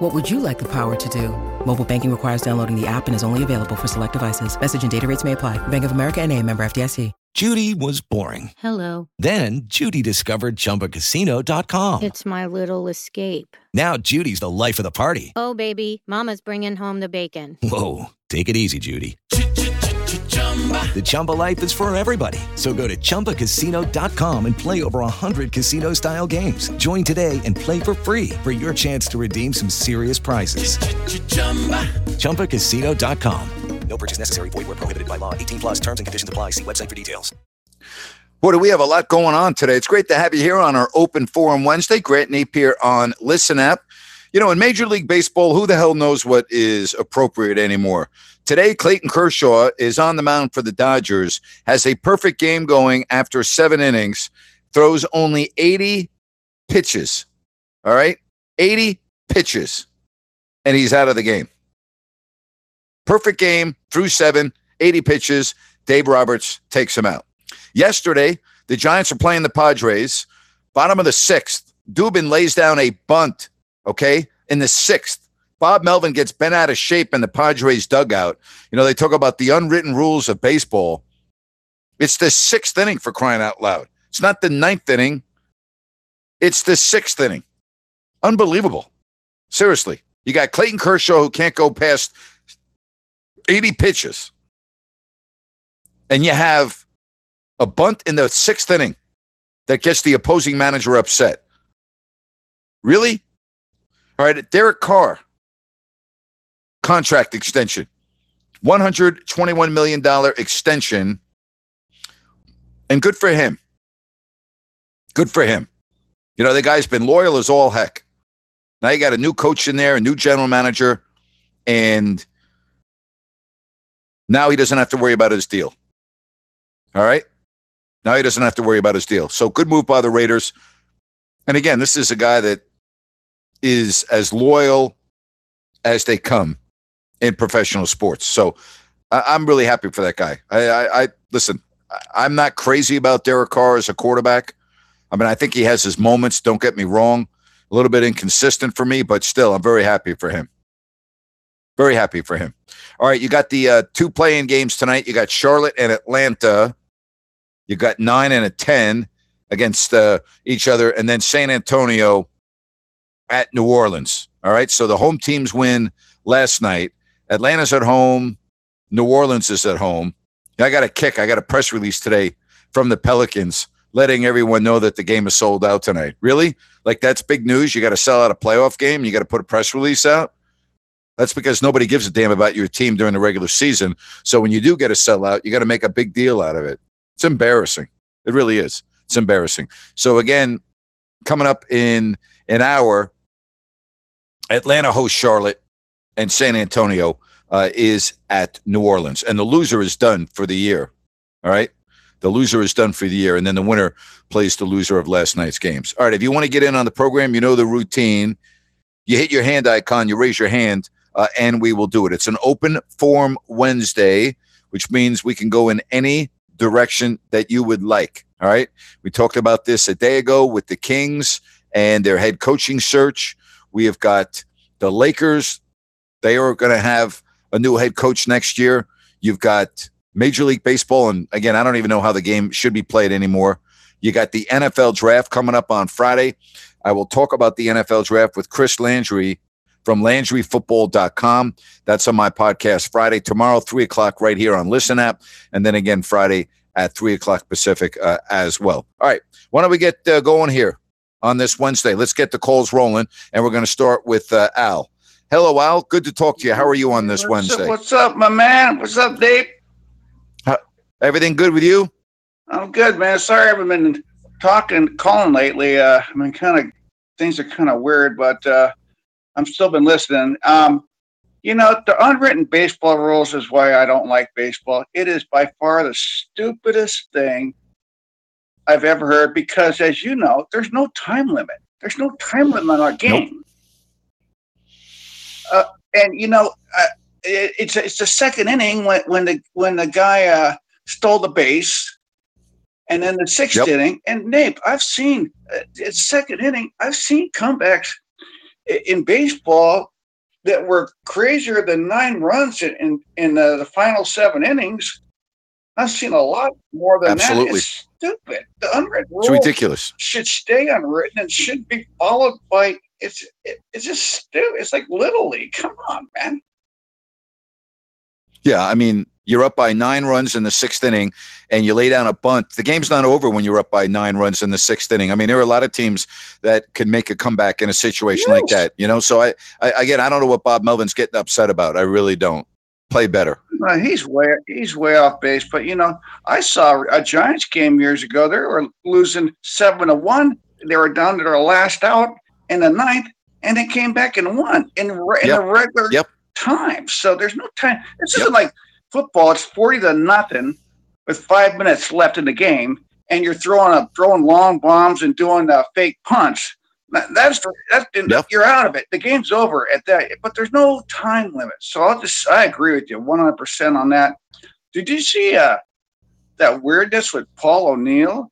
What would you like the power to do? Mobile banking requires downloading the app and is only available for select devices. Message and data rates may apply. Bank of America and a member FDIC. Judy was boring. Hello. Then Judy discovered ChumbaCasino.com. It's my little escape. Now Judy's the life of the party. Oh, baby, mama's bringing home the bacon. Whoa, take it easy, Judy. The Chumba life is for everybody. So go to ChumbaCasino.com and play over 100 casino-style games. Join today and play for free for your chance to redeem some serious prizes. ChumbaCasino.com. No purchase necessary. Void where prohibited by law. 18 plus terms and conditions apply. See website for details. Boy, do we have a lot going on today. It's great to have you here on our Open Forum Wednesday. Grant Napear on Listen App. You know, in Major League Baseball, who the hell knows what is appropriate anymore? Today, Clayton Kershaw is on the mound for the Dodgers, has a perfect game going after seven innings, throws only 80 pitches. All right? 80 pitches. And he's out of the game. Perfect game through seven, 80 pitches. Dave Roberts takes him out. Yesterday, the Giants are playing the Padres. Bottom of the sixth, Dubón lays down a bunt, okay, in the sixth. Bob Melvin gets bent out of shape in the Padres dugout. You know, they talk about the unwritten rules of baseball. It's the sixth inning for crying out loud. It's not the ninth inning, it's the sixth inning. Unbelievable. Seriously. You got Clayton Kershaw who can't go past 80 pitches. And you have a bunt in the sixth inning that gets the opposing manager upset. Really? All right, Derek Carr, contract extension, $121 million extension. And good for him. Good for him. You know, the guy's been loyal as all heck. Now you got a new coach in there, a new general manager, and now he doesn't have to worry about his deal. All right. Now he doesn't have to worry about his deal. So good move by the Raiders. And again, this is a guy that is as loyal as they come in professional sports. So I, am really happy for that guy. I, I, I listen. I'm not crazy about Derek Carr as a quarterback. I mean, I think he has his moments. Don't get me wrong. A little bit inconsistent for me, but still, I'm very happy for him. Very happy for him. All right, you got the uh, two playing games tonight. You got Charlotte and Atlanta. You got nine and a ten against uh, each other, and then San Antonio at New Orleans. All right, so the home teams win last night. Atlanta's at home. New Orleans is at home. I got a kick. I got a press release today from the Pelicans letting everyone know that the game is sold out tonight. Really? Like that's big news. You got to sell out a playoff game. You got to put a press release out. That's because nobody gives a damn about your team during the regular season. So when you do get a sellout, you got to make a big deal out of it. It's embarrassing. It really is. It's embarrassing. So again, coming up in an hour, Atlanta hosts Charlotte, and San Antonio uh, is at New Orleans, and the loser is done for the year. All right. The loser is done for the year, and then the winner plays the loser of last night's games. All right, if you want to get in on the program, you know the routine. You hit your hand icon, you raise your hand, uh, and we will do it. It's an open form Wednesday, which means we can go in any direction that you would like. All right. We talked about this a day ago with the Kings and their head coaching search. We have got the Lakers. They are going to have a new head coach next year. You've got Major League Baseball, and again, I don't even know how the game should be played anymore. You got the NFL draft coming up on Friday. I will talk about the NFL draft with Chris Landry from LandryFootball.com. That's on my podcast Friday, tomorrow, 3 o'clock, right here on Listen App. And then again, Friday at 3 o'clock Pacific uh, as well. All right. Why don't we get uh, going here on this Wednesday? Let's get the calls rolling. And we're going to start with uh, Al. Hello, Al. Good to talk to you. How are you on this what's Wednesday? Up, what's up, my man? What's up, Dave? Everything good with you? I'm good, man. Sorry I haven't been talking, calling lately. Uh, I mean, kind of things are kind of weird, but uh, I'm still been listening. Um, You know, the unwritten baseball rules is why I don't like baseball. It is by far the stupidest thing I've ever heard because, as you know, there's no time limit. There's no time limit on our game. Nope. Uh, and you know, uh, it, it's it's the second inning when when the when the guy uh, stole the base, and then the sixth yep. inning. And Nape, I've seen uh, it's second inning. I've seen comebacks in baseball that were crazier than nine runs in in, in uh, the final seven innings. I've seen a lot more than Absolutely. that. It's stupid. The unwritten rule it's ridiculous. should stay unwritten and should be followed by. It's it, it's just stupid. It's like little league. Come on, man. Yeah, I mean, you're up by nine runs in the sixth inning and you lay down a bunt. The game's not over when you're up by nine runs in the sixth inning. I mean, there are a lot of teams that can make a comeback in a situation yes. like that, you know? So I, I, again, I don't know what Bob Melvin's getting upset about. I really don't. Play better. Uh, he's way he's way off base, but you know, I saw a Giants game years ago. They were losing seven to one. They were down to their last out in the ninth, and they came back and won in, re- yep. in the regular yep. time. So there's no time. This yep. isn't like football, it's 40 to nothing with five minutes left in the game, and you're throwing a throwing long bombs and doing a fake punch. That's that's yep. you're out of it. The game's over at that, but there's no time limit. So I'll just I agree with you 100 percent on that. Did you see uh, that weirdness with Paul O'Neill?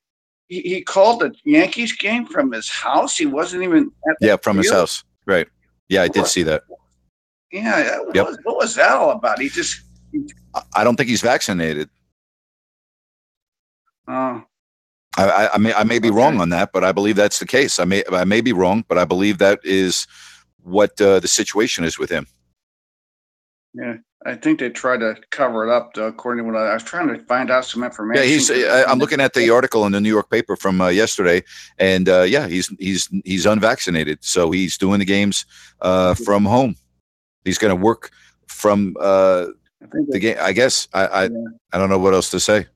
He, he called the Yankees game from his house. He wasn't even yeah from field. his house. Right. Yeah, I did see that. Yeah. What, yep. was, what was that all about? He just I don't think he's vaccinated. Oh. I, I, may I may be okay. wrong on that, but I believe that's the case. I may I may be wrong, but I believe that is what uh, the situation is with him. Yeah, I think they tried to cover it up, though, according to what I, I was trying to find out some information. Yeah, he's. I, I'm looking at the article in the New York paper from uh, yesterday, and uh, yeah, he's he's he's unvaccinated, so he's doing the games uh, from home. He's going to work from uh, I think the game. I guess I I, yeah. I don't know what else to say.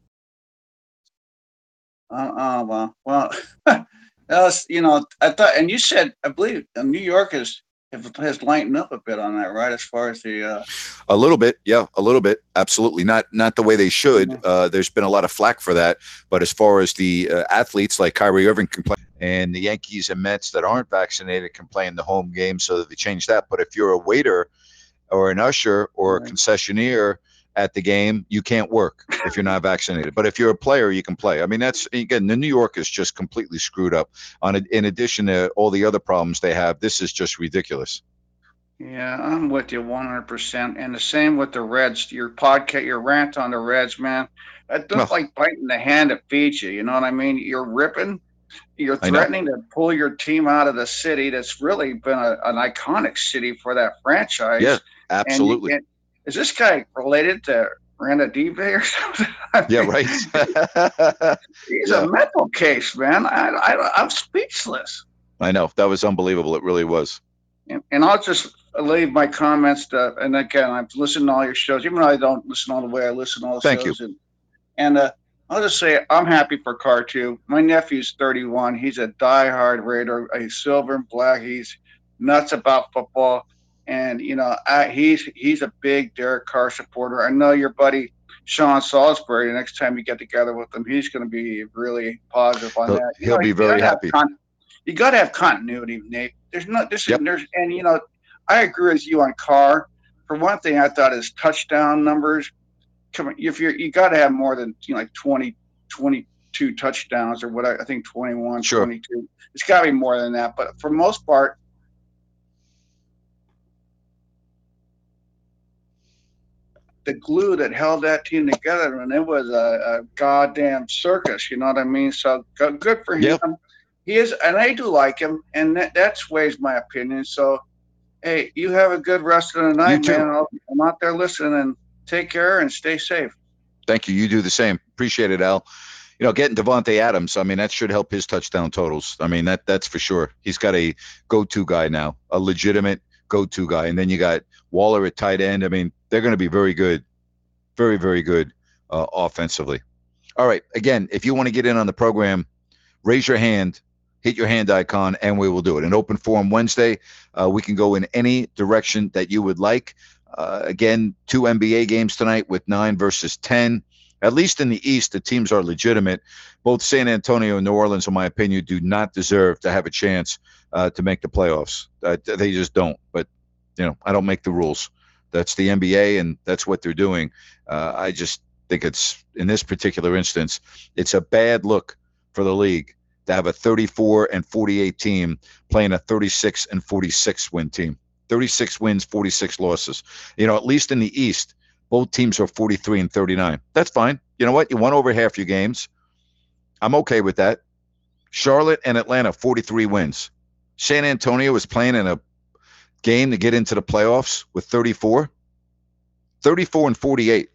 Uh, uh well, well, else, you know, I thought, and you said, I believe uh, New York is has lightened up a bit on that, right? As far as the uh... a little bit, yeah, a little bit, absolutely. Not not the way they should. Mm-hmm. Uh, there's been a lot of flack for that, but as far as the uh, athletes like Kyrie Irving can play, and the Yankees and Mets that aren't vaccinated can play in the home game, so that they changed that. But if you're a waiter or an usher or a concessionaire at the game, you can't work if you're not vaccinated. But if you're a player, you can play. I mean, that's again, the New York is just completely screwed up. On a, in addition to all the other problems they have, this is just ridiculous. Yeah, I'm with you 100%. And the same with the Reds. Your podcast, your rant on the Reds, man. That's no. like biting the hand that feeds you. You know what I mean? You're ripping you're threatening to pull your team out of the city that's really been a, an iconic city for that franchise. Yeah, absolutely. Is this guy related to Ranadivé or something? yeah, right. he's yeah. a mental case, man. I, I, I'm speechless. I know that was unbelievable. It really was. And, and I'll just leave my comments to, and again, I've listened to all your shows, even though I don't listen all the way. I listen to all the Thank shows. You. And, and uh, I'll just say I'm happy for Carr too. My nephew's 31. He's a diehard Raider. He's silver and black. He's nuts about football, and you know I, he's he's a big Derek Carr supporter. I know your buddy Sean Salisbury. The next time you get together with him, he's going to be really positive on he'll, that. You he'll know, be very happy. Con- you got to have continuity, Nate. There's not this yep. there's and you know I agree with you on Carr. For one thing, I thought his touchdown numbers if you're you got to have more than you know like 20 22 touchdowns or what I, think 21 sure. 22 it's got to be more than that but for most part the glue that held that team together and it was a, a goddamn circus you know what i mean so good for him yep. he is and i do like him and that, that's ways my opinion so hey you have a good rest of the night man i am out there listening and take care and stay safe. Thank you. You do the same. Appreciate it, Al. You know, getting Davante Adams, I mean, that should help his touchdown totals. I mean, that that's for sure. He's got a go-to guy now, a legitimate go-to guy. And then you got Waller at tight end. I mean, they're going to be very good, very, very good uh, offensively. All right. Again, if you want to get in on the program, raise your hand, hit your hand icon, and we will do it. An open forum Wednesday. Uh, we can go in any direction that you would like. Uh, again, two NBA games tonight with nine versus 10. At least in the East, the teams are legitimate. Both San Antonio and New Orleans, in my opinion, do not deserve to have a chance uh, to make the playoffs. Uh, they just don't. But, you know, I don't make the rules. That's the NBA, and that's what they're doing. Uh, I just think it's, in this particular instance, it's a bad look for the league to have a 34 and 48 team playing a 36 and 46 win team. 36 wins, 46 losses. You know, at least in the East, both teams are 43 and 39. That's fine. You know what? You won over half your games. I'm okay with that. Charlotte and Atlanta, 43 wins. San Antonio is playing in a game to get into the playoffs with 34. 34 and 48.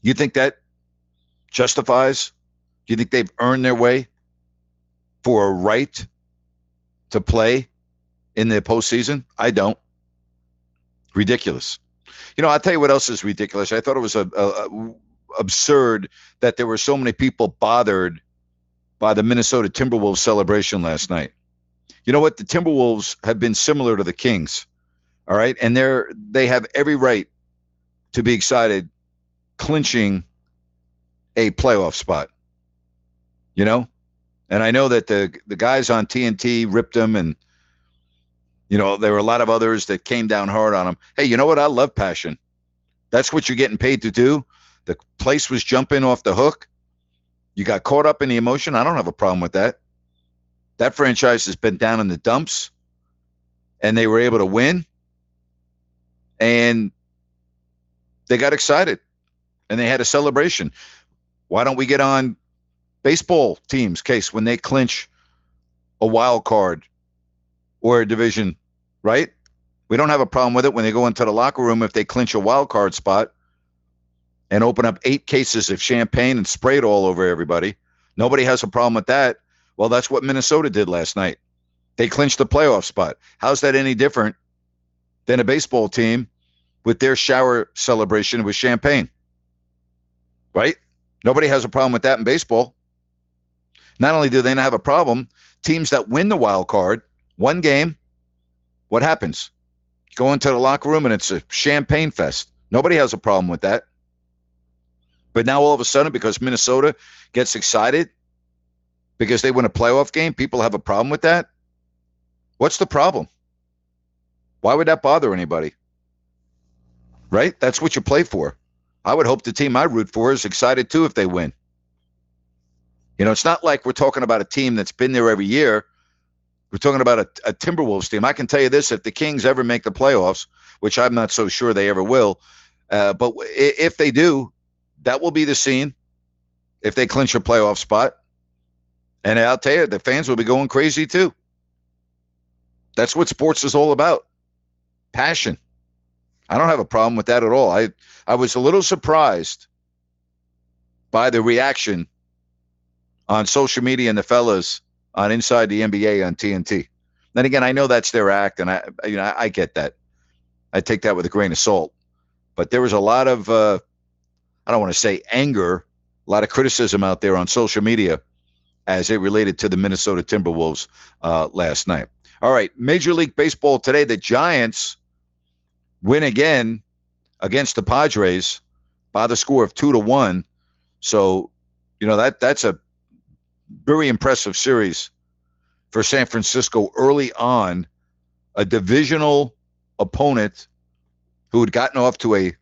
You think that justifies? Do you think they've earned their way for a right to play in the postseason? I don't. Ridiculous. You know, I'll tell you what else is ridiculous. I thought it was a, a, a absurd that there were so many people bothered by the Minnesota Timberwolves celebration last night. You know what? The Timberwolves have been similar to the Kings. All right. And they're they have every right to be excited clinching a playoff spot. You know? And I know that the the guys on TNT ripped them and you know, there were a lot of others that came down hard on them. Hey, you know what? I love passion. That's what you're getting paid to do. The place was jumping off the hook. You got caught up in the emotion. I don't have a problem with that. That franchise has been down in the dumps and they were able to win and they got excited and they had a celebration. Why don't we get on baseball teams case when they clinch a wild card or a division, right? We don't have a problem with it when they go into the locker room if they clinch a wild card spot and open up eight cases of champagne and spray it all over everybody. Nobody has a problem with that. Well, that's what Minnesota did last night. They clinched the playoff spot. How's that any different than a baseball team with their shower celebration with champagne? Right? Nobody has a problem with that in baseball. Not only do they not have a problem, teams that win the wild card one game, what happens? Go into the locker room and it's a champagne fest. Nobody has a problem with that. But now all of a sudden, because Minnesota gets excited because they win a playoff game, people have a problem with that. What's the problem? Why would that bother anybody? Right? That's what you play for. I would hope the team I root for is excited too if they win. You know, it's not like we're talking about a team that's been there every year we're talking about a, a Timberwolves team. I can tell you this: if the Kings ever make the playoffs, which I'm not so sure they ever will, uh, but if they do, that will be the scene. If they clinch a playoff spot, and I'll tell you, the fans will be going crazy too. That's what sports is all about. Passion. I don't have a problem with that at all. I I was a little surprised by the reaction on social media and the fellas on Inside the NBA on TNT. Then again, I know that's their act, and I you know I, get that. I take that with a grain of salt. But there was a lot of uh, I don't want to say anger, a lot of criticism out there on social media as it related to the Minnesota Timberwolves uh, last night. All right, Major League Baseball today, the Giants win again against the Padres by the score of two to one. So, you know that that's a very impressive series for San Francisco early on, a divisional opponent who had gotten off to a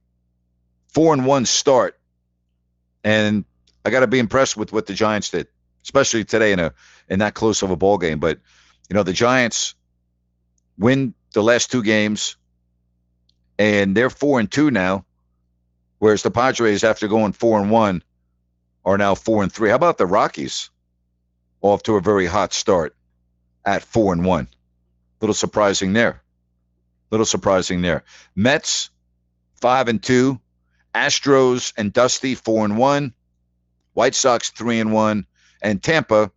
four and one start. And I got to be impressed with what the Giants did, especially today in a in that close of a ball game. But you know, the Giants win the last two games, and they're four and two now, whereas the Padres, after going four and one, are now four and three. How about the Rockies? off to a very hot start at four and one. Little surprising there. Little surprising there. Mets five and two. Astros and Dusty four and one. White Sox three and one. And Tampa,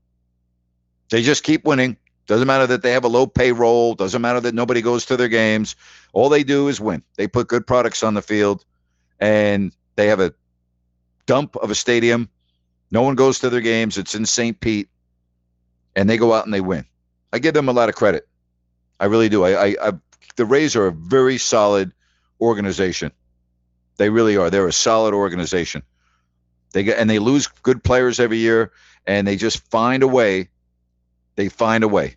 they just keep winning. Doesn't matter that they have a low payroll. Doesn't matter that nobody goes to their games. All they do is win. They put good products on the field, and they have a dump of a stadium. No one goes to their games. It's in St. Pete and they go out and they win. I give them a lot of credit. I really do. I, I, I the Rays are a very solid organization. They really are. They're a solid organization. They get and they lose good players every year, and they just find a way. They find a way.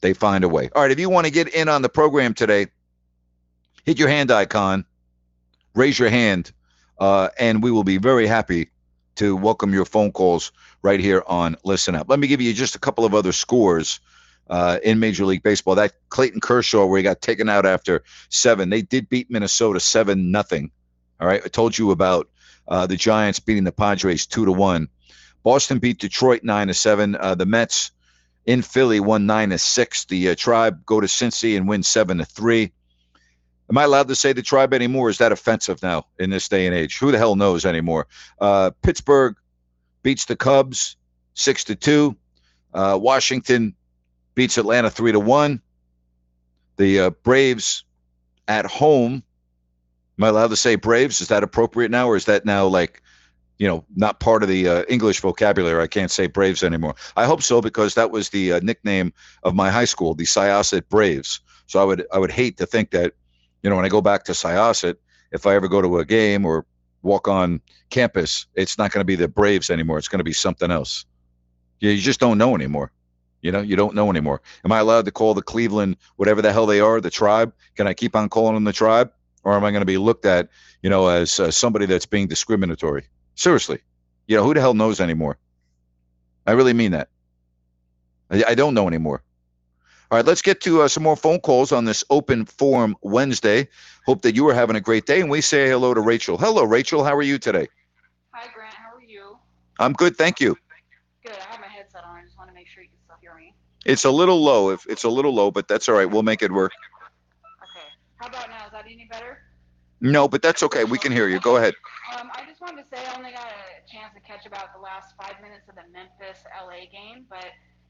They find a way. All right, if you want to get in on the program today, hit your hand icon, raise your hand, uh, and we will be very happy to welcome your phone calls right here on Listen App. Let me give you just a couple of other scores uh, in Major League Baseball. That Clayton Kershaw, where he got taken out after seven, they did beat Minnesota seven nothing. All right, I told you about uh, the Giants beating the Padres two to one. Boston beat Detroit nine to seven. Uh, the Mets in Philly won nine to six. The uh, Tribe go to Cincy and win seven to three. Am I allowed to say the Tribe anymore? Is that offensive now in this day and age? Who the hell knows anymore? Uh, Pittsburgh beats the Cubs six to two. Washington beats Atlanta three to one. The Braves at home. Am I allowed to say Braves? Is that appropriate now, or is that now like, you know, not part of the uh, English vocabulary? I can't say Braves anymore. I hope so because that was the uh, nickname of my high school, the Syosset Braves. So I would I would hate to think that, you know, when I go back to Syosset, if I ever go to a game or walk on campus, it's not going to be the Braves anymore. It's going to be something else. You, you just don't know anymore. You know, you don't know anymore. Am I allowed to call the Cleveland whatever the hell they are, the tribe? Can I keep on calling them the tribe, or am I going to be looked at, you know, as uh, somebody that's being discriminatory? Seriously, you know, who the hell knows anymore? I really mean that. I, I don't know anymore. All right, let's get to uh, some more phone calls on this open forum Wednesday. Hope that you are having a great day, and we say hello to Rachel. Hello, Rachel. How are you today? Hi, Grant. How are you? I'm good, thank you. Good. I have my headset on. I just want to make sure you can still hear me. It's a little low. If it's a little low, but that's all right. We'll make it work. Okay. How about now? Is that any better? No, but that's okay. We can hear you. Go ahead. Um, I just wanted to say I only got a chance to catch about the last five minutes of the Memphis LA game, but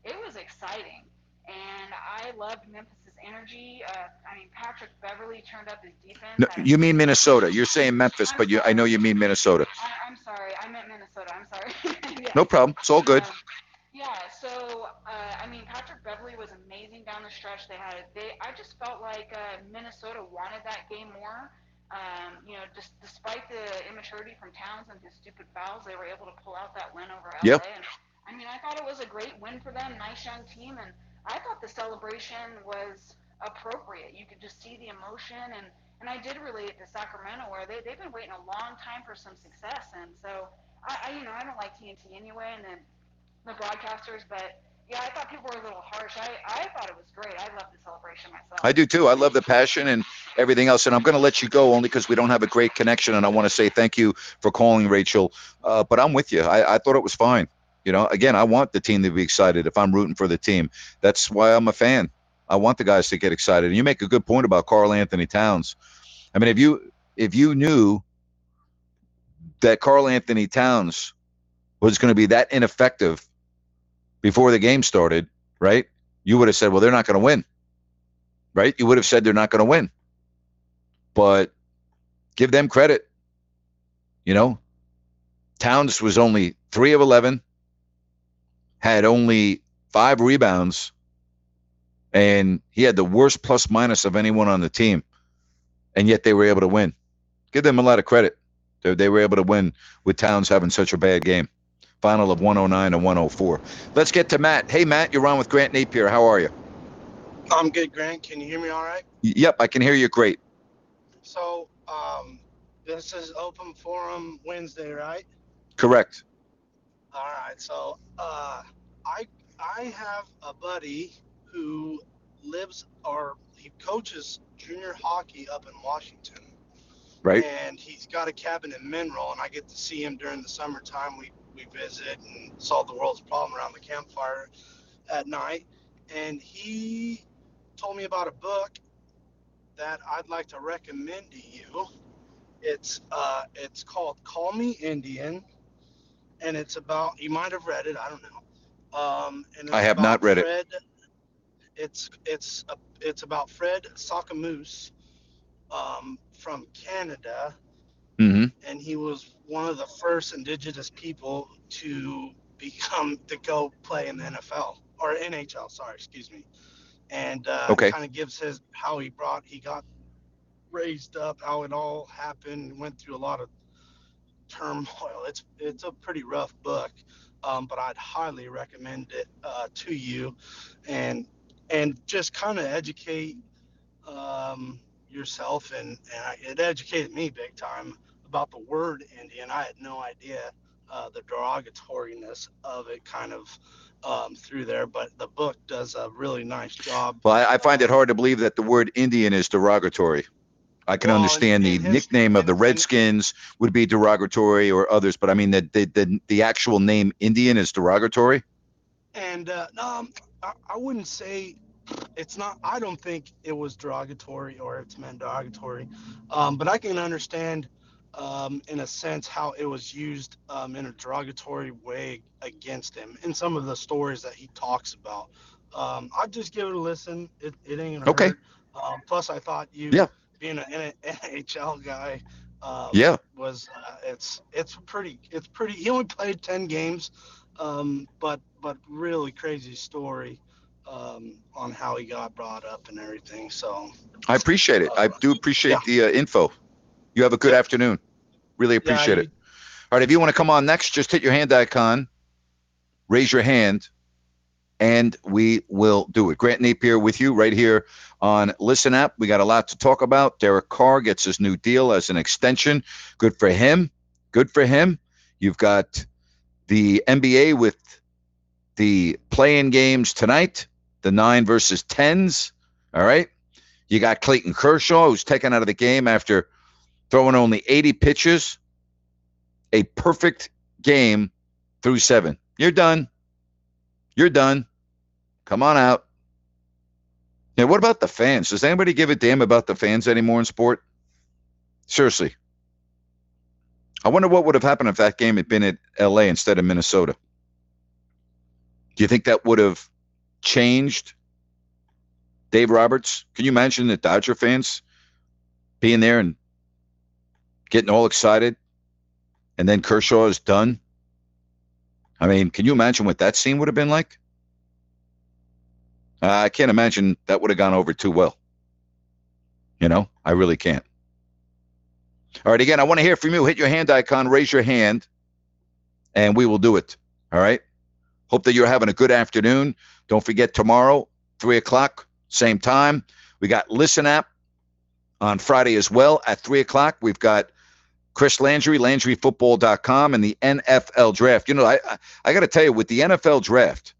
it was exciting. And I loved Memphis's energy. Uh, I mean, Patrick Beverley turned up his defense. No, I- you mean Minnesota. You're saying Memphis, but you, I know you mean Minnesota. I, I'm sorry. I meant Minnesota. I'm sorry. Yeah. No problem. It's all good. Um, yeah, so uh, I mean, Patrick Beverley was amazing down the stretch. They had they. I just felt like uh, Minnesota wanted that game more. Um, you know, just despite the immaturity from Towns and his stupid fouls, they were able to pull out that win over LA. Yep. And I mean, I thought it was a great win for them. Nice young team, and I thought the celebration was appropriate. You could just see the emotion, and and I did relate it to Sacramento, where they they've been waiting a long time for some success, and so I, I you know I don't like TNT anyway, and then the broadcasters, but yeah, I thought people were a little harsh. I, I thought it was great. I loved the celebration myself. I do too. I love the passion and everything else. And I'm going to let you go only because we don't have a great connection. And I want to say thank you for calling, Rachel. Uh, but I'm with you. I, I thought it was fine. You know, again, I want the team to be excited if I'm rooting for the team. That's why I'm a fan. I want the guys to get excited. And you make a good point about Karl-Anthony Towns. I mean, if you if you knew that Karl-Anthony Towns was going to be that ineffective before the game started, right? You would have said, well, they're not going to win, right? You would have said they're not going to win. But give them credit. You know, Towns was only three of 11, had only five rebounds, and he had the worst plus minus of anyone on the team. And yet they were able to win. Give them a lot of credit. They, they were able to win with Towns having such a bad game final of 109 and 104. Let's get to Matt. Hey, Matt, you're on with Grant Napear. How are you? I'm good, Grant. Can you hear me all right? Yep, I can hear you great. So, um, this is open forum Wednesday, right? Correct. All right. So, uh, I I have a buddy who lives or he coaches junior hockey up in Washington, Right. and he's got a cabin in Mineral, and I get to see him during the summertime. We we visit and solve the world's problem around the campfire at night. And he told me about a book that I'd like to recommend to you. It's uh, it's called Call Me Indian, and it's about you might have read it. I don't know. Um, and I have not read it. It's it's a, it's about Fred Sasakamoose um, from Canada hmm and he was one of the first indigenous people to become to go play in the NFL or NHL. Sorry, excuse me. And uh, Okay. kind of gives his how he brought he got raised up, how it all happened, went through a lot of turmoil. It's it's a pretty rough book, um, but I'd highly recommend it uh, to you, and and just kind of educate um, yourself, and and I, it educated me big time about the word Indian. I had no idea uh, the derogatoriness of it, kind of. Um, through there, but the book does a really nice job. Well, I, I find it hard to believe that the word Indian is derogatory. I can Well, understand the nickname of the in- in- Redskins would be derogatory or others, but I mean the the the, the actual name Indian is derogatory. And uh, no, um, I, I wouldn't say it's not. I don't think it was derogatory or it's meant derogatory, um, but I can understand, um, in a sense, how it was used um, in a derogatory way against him in some of the stories that he talks about. Um, I'd just give it a listen. It, it ain't gonna Okay. hurt. Um, plus, I thought you, Yeah. being an NHL guy, um, Yeah. was uh, it's it's pretty it's pretty. He only played ten games, um, but but really crazy story um, on how he got brought up and everything. So I appreciate it. I do appreciate the uh, info. You have a good afternoon. Really appreciate you- it. All right, if you want to come on next, just hit your hand icon, raise your hand, and we will do it. Grant Napear with you right here on Listen App. We got a lot to talk about. Derek Carr gets his new deal as an extension. Good for him. Good for him. You've got the NBA with the playing games tonight, the nine versus tens. All right. You got Clayton Kershaw, who's taken out of the game after throwing only 80 pitches. A perfect game through seven. You're done. You're done. Come on out. Yeah, what about the fans? Does anybody give a damn about the fans anymore in sport? Seriously. I wonder what would have happened if that game had been at LA instead of Minnesota. Do you think that would have changed Dave Roberts? Can you imagine the Dodger fans being there and getting all excited and then Kershaw is done? I mean, can you imagine what that scene would have been like? Uh, I can't imagine that would have gone over too well. You know, I really can't. All right, again, I want to hear from you. Hit your hand icon, raise your hand, and we will do it. All right. Hope that you're having a good afternoon. Don't forget tomorrow, three o'clock, same time. We got Listen App on Friday as well at three o'clock. We've got Chris Landry, LandryFootball.com, and the NFL Draft. You know, I I, I got to tell you, with the NFL Draft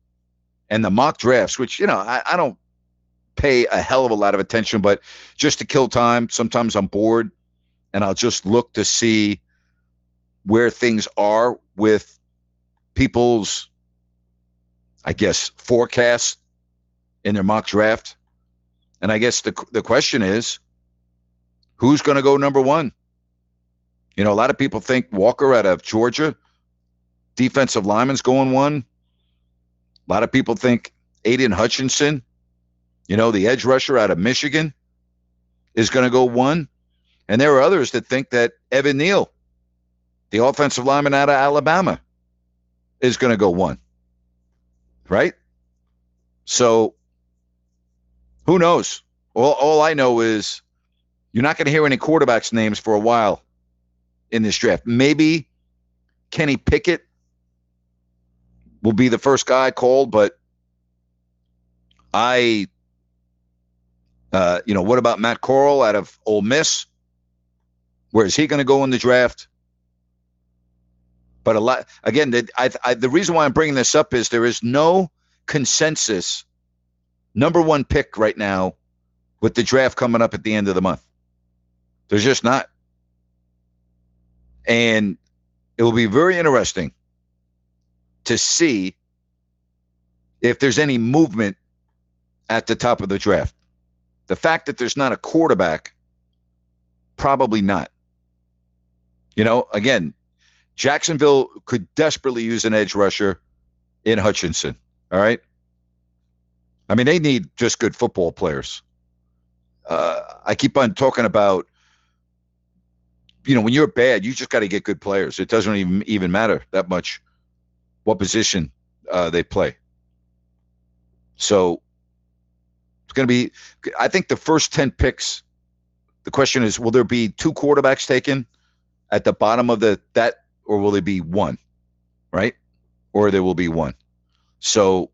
and the mock drafts, which you know I, I don't pay a hell of a lot of attention, but just to kill time, sometimes I'm bored, and I'll just look to see where things are with people's, I guess, forecasts in their mock draft. And I guess the the question is, who's going to go number one? You know, a lot of people think Walker out of Georgia, defensive lineman's going one. A lot of people think Aidan Hutchinson, you know, the edge rusher out of Michigan, is going to go one. And there are others that think that Evan Neal, the offensive lineman out of Alabama, is going to go one. Right? So who knows? All, all I know is you're not going to hear any quarterbacks' names for a while in this draft. Maybe Kenny Pickett will be the first guy called, but I, uh, you know, what about Matt Corral out of Ole Miss? Where is he going to go in the draft? But a lot again. The, I, I, the reason why I'm bringing this up is there is no consensus number one pick right now with the draft coming up at the end of the month. There's just not. And it will be very interesting to see if there's any movement at the top of the draft. The fact that there's not a quarterback, probably not. You know, again, Jacksonville could desperately use an edge rusher in Hutchinson. All right. I mean, they need just good football players. Uh, I keep on talking about, you know, when you're bad, you just got to get good players. It doesn't even even matter that much what position uh, they play. So it's going to be. I think the first ten picks The question is, will there be two quarterbacks taken at the bottom of the that, or will there be one? Right? Or there will be one. So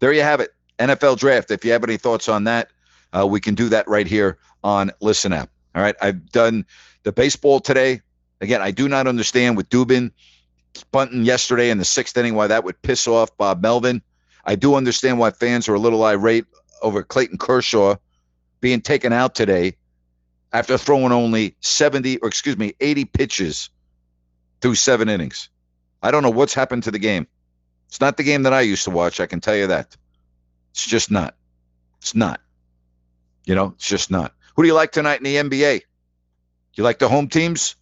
there you have it. NFL draft. If you have any thoughts on that, uh, we can do that right here on Listen App. All right. I've done the baseball today. Again, I do not understand with Dubón bunting yesterday in the sixth inning why that would piss off Bob Melvin. I do understand why fans are a little irate over Clayton Kershaw being taken out today after throwing only 70 or excuse me 80 pitches through seven innings. I don't know what's happened to the game. It's not the game that I used to watch, I can tell you that. It's just not. It's not. You know, it's just not. Who do you like tonight in the NBA? You like the home teams?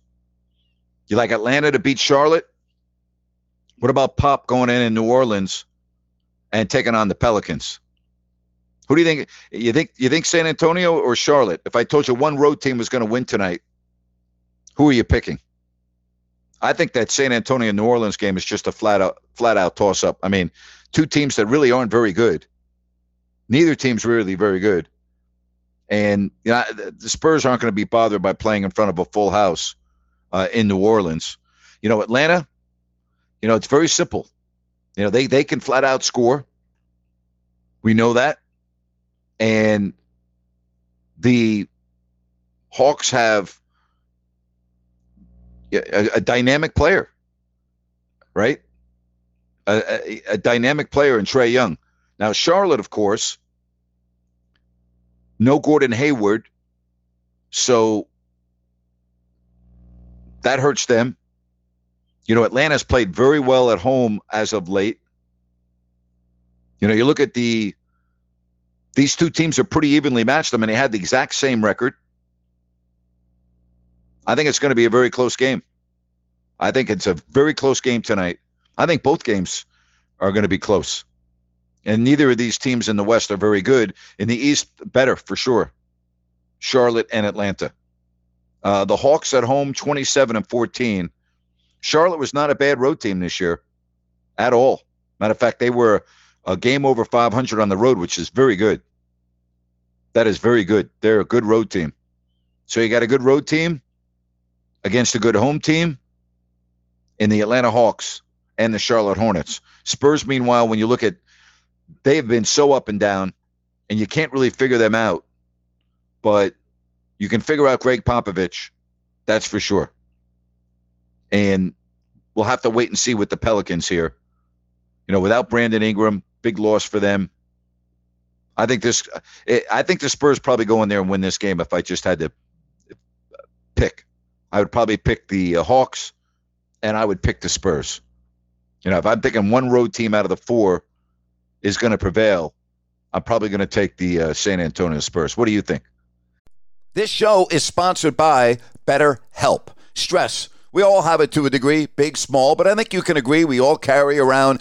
You like Atlanta to beat Charlotte? What about Pop going in in New Orleans and taking on the Pelicans? Who do you think? You think you think San Antonio or Charlotte? If I told you one road team was going to win tonight, who are you picking? I think that San Antonio New Orleans game is just a flat out flat out toss up. I mean, two teams that really aren't very good. Neither team's really very good. And you know, the Spurs aren't going to be bothered by playing in front of a full house uh, in New Orleans. You know, Atlanta, you know, it's very simple. You know, they they can flat out score. We know that. And the Hawks have a, a dynamic player, right? A, a, a dynamic player in Trae Young. Now, Charlotte, of course, no Gordon Hayward. So that hurts them. You know, Atlanta's played very well at home as of late. You know, you look at the these two teams are pretty evenly matched. I mean, they had the exact same record. I think it's going to be a very close game. I think it's a very close game tonight. I think both games are going to be close. And neither of these teams in the West are very good. In the East, better for sure. Charlotte and Atlanta. Uh, the Hawks at home, 27 and 14. Charlotte was not a bad road team this year at all. Matter of fact, they were a game over 500 on the road, which is very good. That is very good. They're a good road team. So you got a good road team against a good home team in the Atlanta Hawks and the Charlotte Hornets. Spurs, meanwhile, when you look at, they've been so up and down, and you can't really figure them out. But you can figure out Gregg Popovich, that's for sure. And we'll have to wait and see with the Pelicans here. You know, without Brandon Ingram, big loss for them. I think this. I think the Spurs probably go in there and win this game. If I just had to pick, I would probably pick the uh, Hawks, and I would pick the Spurs. You know, if I'm picking one road team out of the four is going to prevail, I'm probably going to take the uh, San Antonio Spurs. What do you think? This show is sponsored by BetterHelp. Stress we all have it to a degree, big, small, but I think you can agree we all carry around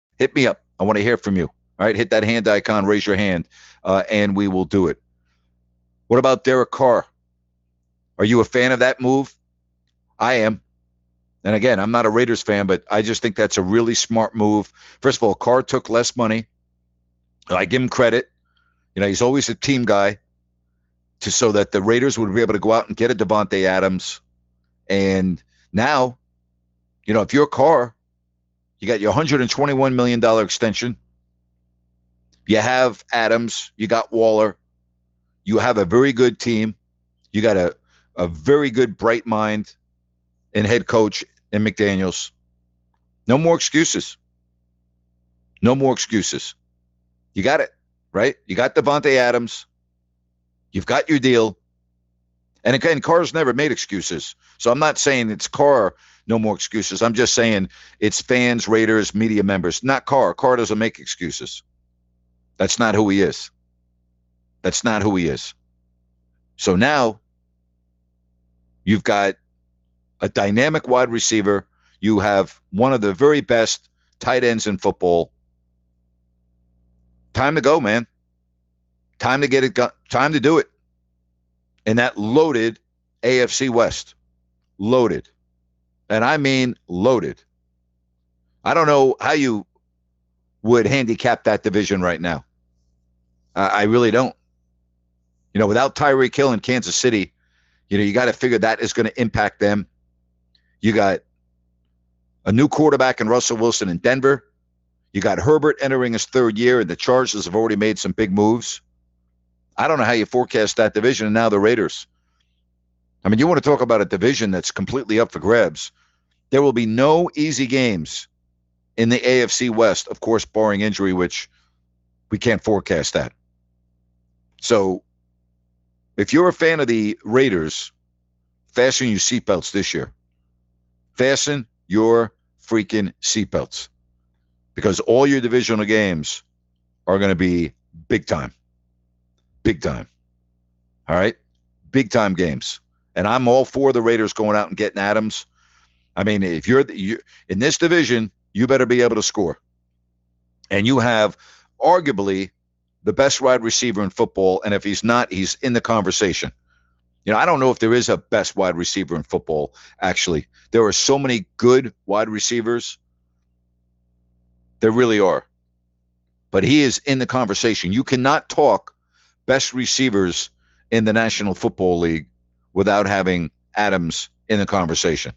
Hit me up. I want to hear from you. All right, hit that hand icon, raise your hand, uh, and we will do it. What about Derek Carr? Are you a fan of that move? I am. And again, I'm not a Raiders fan, but I just think that's a really smart move. First of all, Carr took less money. I give him credit. You know, he's always a team guy to so that the Raiders would be able to go out and get a Davante Adams. And now, you know, if you're Carr, you got your $121 million extension. You have Adams, you got Waller, you have a very good team. You got a, a very good, bright mind and head coach in McDaniels. No more excuses. No more excuses. You got it, right? You got Davante Adams. You've got your deal. And again, Carr's never made excuses. So I'm not saying it's Carr, no more excuses. I'm just saying it's fans, Raiders, media members, not Carr. Carr doesn't make excuses. That's not who he is. That's not who he is. So now you've got a dynamic wide receiver. You have one of the very best tight ends in football. Time to go, man. Time to get it. Go- time to do it. And that loaded AFC West, loaded, and I mean loaded. I don't know how you would handicap that division right now. I really don't. You know, without Tyreek Hill in Kansas City, you know, you got to figure that is going to impact them. You got a new quarterback in Russell Wilson in Denver. You got Herbert entering his third year, and the Chargers have already made some big moves. I don't know how you forecast that division, and now the Raiders. I mean, you want to talk about a division that's completely up for grabs. There will be no easy games in the AFC West, of course, barring injury, which we can't forecast that. So if you're a fan of the Raiders, fasten your seatbelts this year. Fasten your freaking seatbelts because all your divisional games are going to be big time. Big time. All right? Big time games. And I'm all for the Raiders going out and getting Adams. I mean, if you're, you in this division, you better be able to score. And you have arguably the best wide receiver in football. And if he's not, he's in the conversation. You know, I don't know if there is a best wide receiver in football, actually. There are so many good wide receivers. There really are. But he is in the conversation. You cannot talk best receivers in the National Football League without having Adams in the conversation.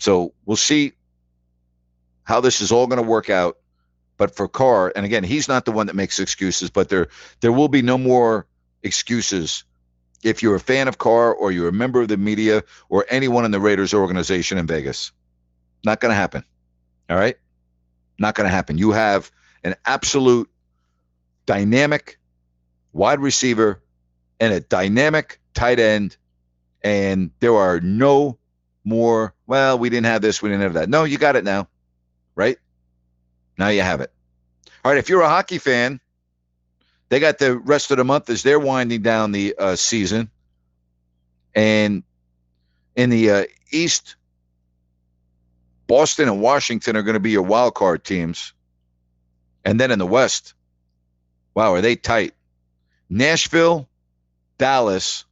So we'll see how this is all going to work out. But for Carr, and again, he's not the one that makes excuses, but there there will be no more excuses if you're a fan of Carr or you're a member of the media or anyone in the Raiders organization in Vegas. Not going to happen. All right? Not going to happen. You have an absolute dynamic wide receiver and a dynamic tight end, and there are no more, well, we didn't have this, we didn't have that. No, you got it now, right? Now you have it. All right, if you're a hockey fan, they got the rest of the month as they're winding down the uh, season. And in the uh, East, Boston and Washington are going to be your wild card teams. And then in the West, wow, are they tight? Nashville, Dallas,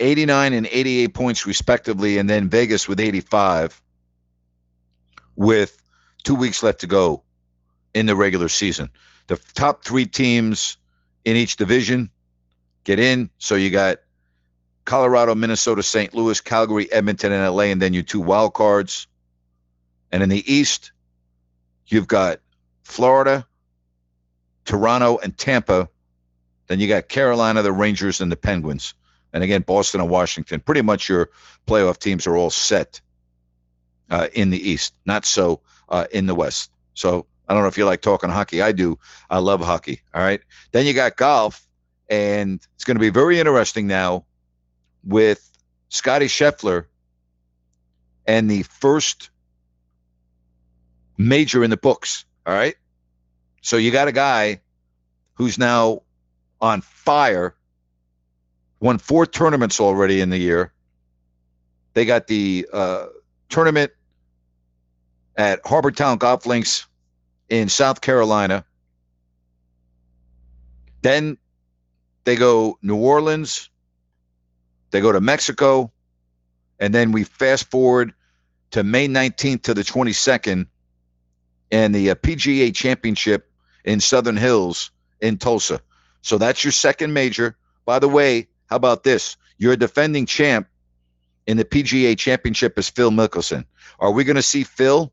89 and 88 points respectively, and then Vegas with 85 with two weeks left to go in the regular season. The top three teams in each division get in. So you got Colorado, Minnesota, St. Louis, Calgary, Edmonton, and LA, and then your two wild cards. And in the East, you've got Florida, Toronto, and Tampa. Then you got Carolina, the Rangers, and the Penguins. And again, Boston and Washington. Pretty much your playoff teams are all set uh, in the East, not so uh, in the West. So I don't know if you like talking hockey. I do. I love hockey. All right. Then you got golf, and it's going to be very interesting now with Scotty Scheffler and the first major in the books. All right. So you got a guy who's now on fire, won four tournaments already in the year. They got the uh, tournament at Harbour Town Golf Links in South Carolina. Then they go New Orleans, they go to Mexico, and then we fast forward to May 19th to the 22nd and the uh, PGA Championship in Southern Hills in Tulsa. So that's your second major. By the way, how about this? Your defending champ in the PGA Championship is Phil Mickelson. Are we going to see Phil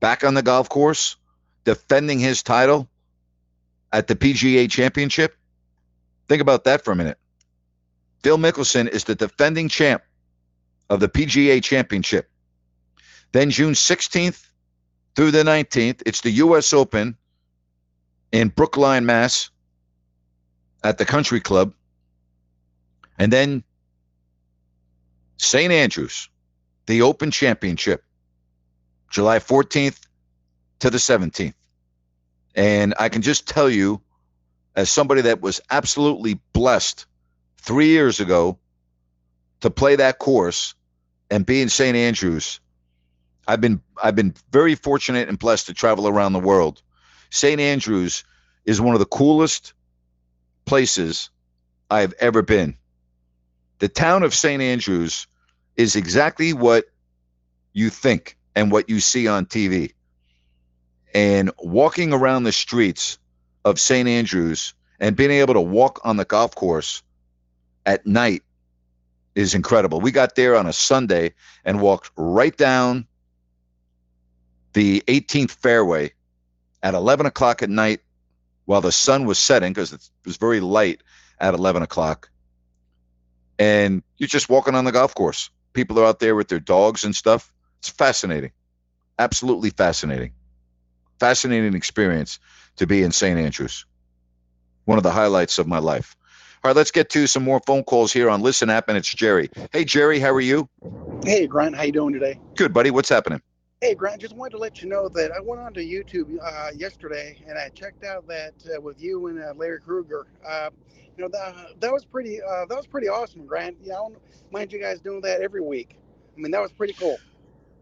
back on the golf course defending his title at the PGA Championship? Think about that for a minute. Phil Mickelson is the defending champ of the PGA Championship. Then June 16th through the 19th, it's the U.S. Open in Brookline, Mass, at the Country Club. And then St. Andrews, the Open Championship, July 14th to the 17th. And I can just tell you, as somebody that was absolutely blessed three years ago to play that course and be in St. Andrews, I've been I've been very fortunate and blessed to travel around the world. St. Andrews is one of the coolest places I've ever been. The town of St. Andrews is exactly what you think and what you see on TV. And walking around the streets of St. Andrews and being able to walk on the golf course at night is incredible. We got there on a Sunday and walked right down the 18th fairway at 11 o'clock at night while the sun was setting because it was very light at 11 o'clock. And you're just walking on the golf course. People are out there with their dogs and stuff. It's fascinating. Absolutely fascinating. Fascinating experience to be in St. Andrews. One of the highlights of my life. All right, let's get to some more phone calls here on Listen App, and it's Jerry. Hey, Jerry, how are you? Hey, Grant, how you doing today? Good, buddy. What's happening? Hey, Grant, just wanted to let you know that I went onto YouTube uh, yesterday and I checked out that uh, with you and uh, Larry Krueger. Uh, you know that that was pretty uh, that was pretty awesome, Grant. Yeah, I don't mind you guys doing that every week. I mean, that was pretty cool.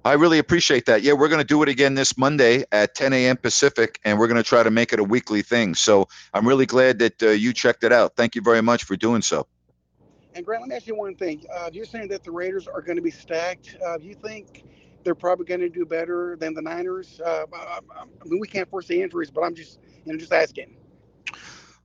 I really appreciate that. Yeah, we're going to do it again this Monday at 10 a.m. Pacific, and we're going to try to make it a weekly thing. So I'm really glad that uh, you checked it out. Thank you very much for doing so. And Grant, let me ask you one thing. Uh, you're saying that the Raiders are going to be stacked. Uh, do you think they're probably going to do better than the Niners? Uh, I, I mean, we can't foresee injuries, but I'm just, you know, just asking.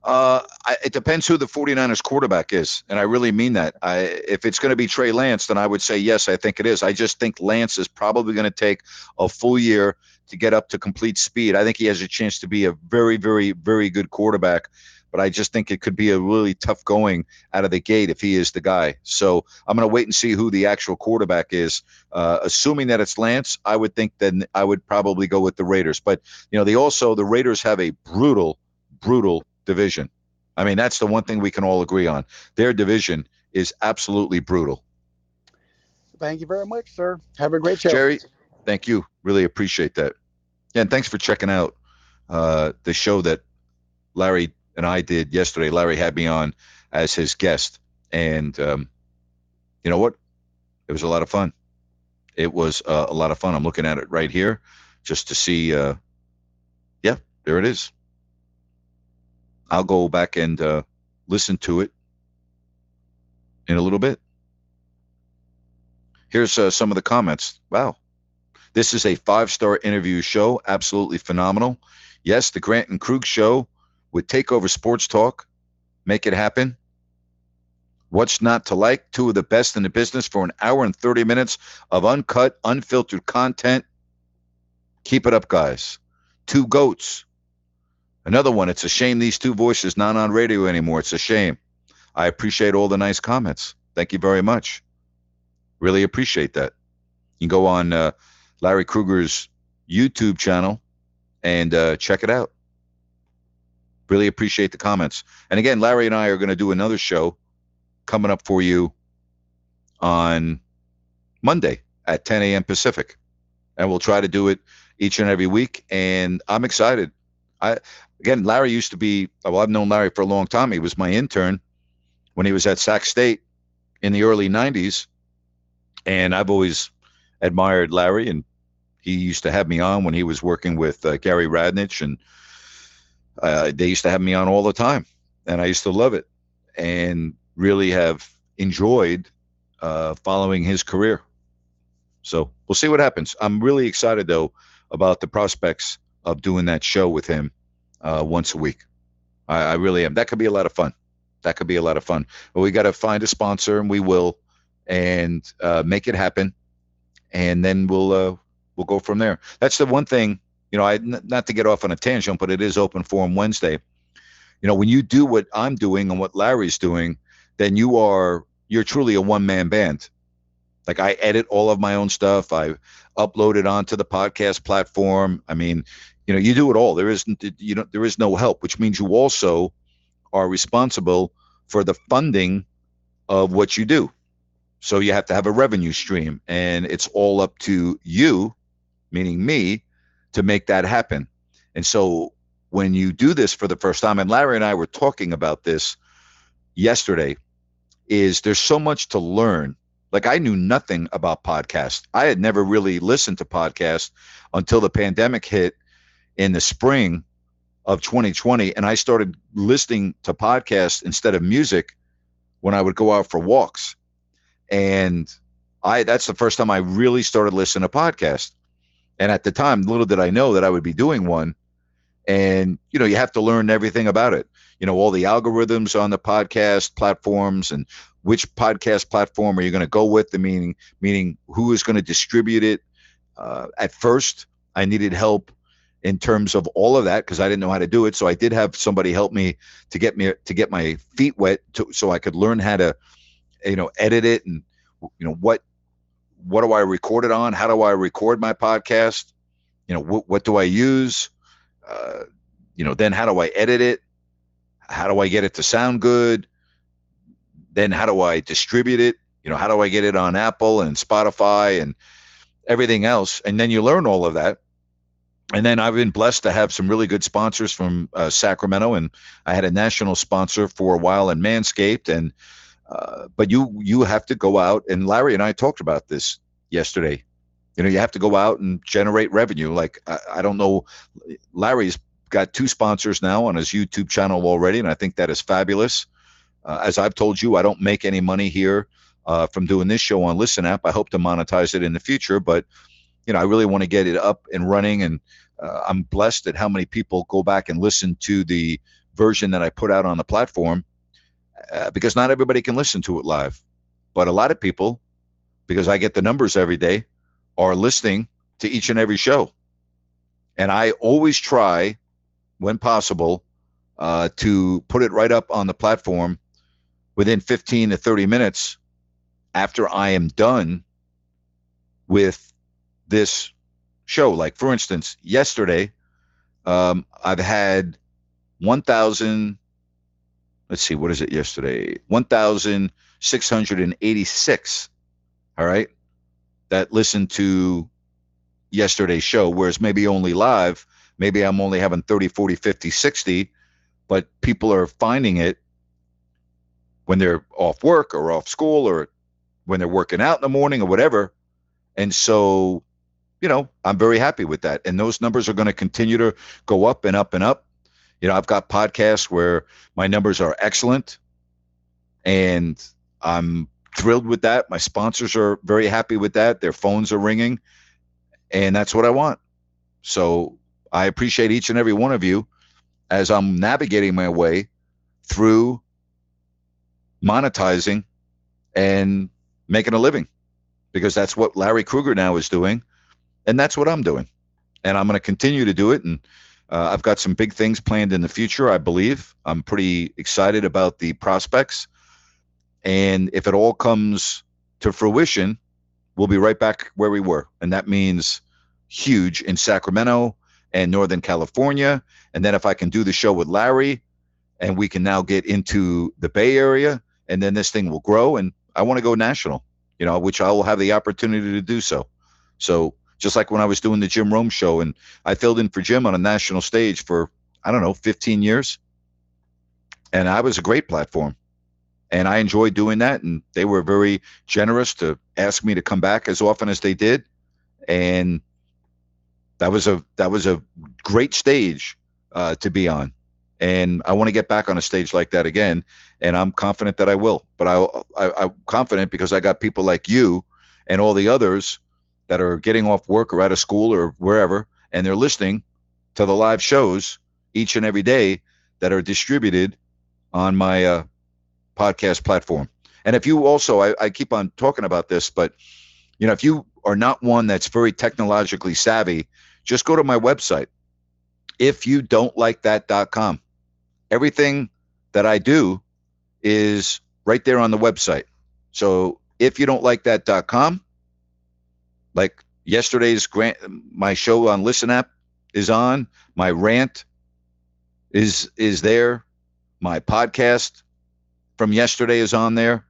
Uh, I, it depends who the 49ers quarterback is. And I really mean that. I, if it's going to be Trey Lance, then I would say yes, I think it is. I just think Lance is probably going to take a full year to get up to complete speed. I think he has a chance to be a very, very, very good quarterback. But I just think it could be a really tough going out of the gate if he is the guy. So I'm going to wait and see who the actual quarterback is. Uh, assuming that it's Lance, I would think then I would probably go with the Raiders. But you know, they also the Raiders have a brutal, brutal division. I mean, that's the one thing we can all agree on. Their division is absolutely brutal. Thank you very much, sir. Have a great show. Jerry, thank you. Really appreciate that. Yeah, and thanks for checking out uh, the show that Larry and I did yesterday. Larry had me on as his guest. And um, you know what? It was a lot of fun. It was uh, a lot of fun. I'm looking at it right here just to see. Uh, yeah, there it is. I'll go back and uh, listen to it in a little bit. Here's uh, some of the comments. Wow. This is a five star interview show. Absolutely phenomenal. Yes, the Grant and Krug show with Takeover Sports Talk. Make it happen. What's not to like? Two of the best in the business for an hour and 30 minutes of uncut, unfiltered content. Keep it up, guys. Two goats. Another one. It's a shame these two voices not on radio anymore. It's a shame. I appreciate all the nice comments. Thank you very much. Really appreciate that. You can go on uh, Larry Krueger's YouTube channel and uh, check it out. Really appreciate the comments. And again, Larry and I are going to do another show coming up for you on Monday at 10 a.m. Pacific. And we'll try to do it each and every week, and I'm excited. I again, Larry used to be. Well, I've known Larry for a long time. He was my intern when he was at Sac State in the early '90s, and I've always admired Larry. And he used to have me on when he was working with uh, Gary Radnich, and uh, they used to have me on all the time, and I used to love it, and really have enjoyed uh, following his career. So we'll see what happens. I'm really excited though about the prospects of doing that show with him uh, once a week. I, I, really am. That could be a lot of fun. That could be a lot of fun. But we got to find a sponsor, and we will, and uh, make it happen, and then we'll uh, we'll go from there. That's the one thing. You know, I not to get off on a tangent, but it is open forum Wednesday. You know, when you do what I'm doing and what Larry's doing, then you are you're truly a one man band. Like I edit all of my own stuff. I upload it onto the podcast platform. I mean, you know, you do it all. There isn't you know there is no help, which means you also are responsible for the funding of what you do. So you have to have a revenue stream and it's all up to you, meaning me, to make that happen. And so when you do this for the first time and Larry and I were talking about this yesterday is there's so much to learn. Like I knew nothing about podcasts. I had never really listened to podcasts until the pandemic hit in the spring of 2020 and I started listening to podcasts instead of music when I would go out for walks. And I that's the first time I really started listening to podcasts. And at the time, little did I know that I would be doing one. And you know, you have to learn everything about it. You know all the algorithms on the podcast platforms and which podcast platform are you going to go with the meaning meaning who is going to distribute it. Uh, at first i needed help in terms of all of that because i didn't know how to do it. So i did have somebody help me to get me to get my feet wet to, so i could learn how to you know edit it and you know what what do i record it on how do i record my podcast you know what, what do i use uh, you know then how do i edit it how do I get it to sound good? Then how do I distribute it? You know, how do I get it on Apple and Spotify and everything else? And then you learn all of that. And then I've been blessed to have some really good sponsors from uh, Sacramento, and I had a national sponsor for a while in Manscaped. And uh, but you you have to go out, and Larry and I talked about this yesterday. You know, you have to go out and generate revenue. Like I, I don't know, Larry's got two sponsors now on his YouTube channel already, and I think that is fabulous. Uh, as I've told you, I don't make any money here uh, from doing this show on Listen App. I hope to monetize it in the future, but you know, I really want to get it up and running, and uh, I'm blessed at how many people go back and listen to the version that I put out on the platform, uh, because not everybody can listen to it live, but a lot of people, because I get the numbers every day, are listening to each and every show, and I always try when possible, uh, to put it right up on the platform within 15 to 30 minutes after I am done with this show. Like, for instance, yesterday, um, I've had 1,000, let's see, what is it yesterday? 1,686, all right, that listened to yesterday's show, whereas maybe only live maybe I'm only having 30, 40, 50, 60, but people are finding it when they're off work or off school or when they're working out in the morning or whatever. And so, you know, I'm very happy with that. And those numbers are going to continue to go up and up and up. You know, I've got podcasts where my numbers are excellent and I'm thrilled with that. My sponsors are very happy with that. Their phones are ringing and that's what I want. So I appreciate each and every one of you as I'm navigating my way through monetizing and making a living because that's what Larry Krueger now is doing. And that's what I'm doing. And I'm going to continue to do it. And uh, I've got some big things planned in the future, I believe. I'm pretty excited about the prospects. And if it all comes to fruition, we'll be right back where we were. And that means huge in Sacramento, and Northern California. And then if I can do the show with Larry and we can now get into the Bay Area and then this thing will grow. And I want to go national, you know, which I will have the opportunity to do so. So just like when I was doing the Jim Rome show and I filled in for Jim on a national stage for, I don't know, 15 years. And I was a great platform. And I enjoyed doing that. And they were very generous to ask me to come back as often as they did. And that was a that was a great stage uh, to be on. And I want to get back on a stage like that again. And I'm confident that I will. But I, I, I'm confident because I got people like you and all the others that are getting off work or out of school or wherever, and they're listening to the live shows each and every day that are distributed on my uh, podcast platform. And if you also, I, I keep on talking about this, but you know, if you are not one that's very technologically savvy, just go to my website. If you don't like that.com, everything that I do is right there on the website. So if you don't like that.com, like yesterday's grant, my show on Listen App is on. My rant is is there. My podcast from yesterday is on there.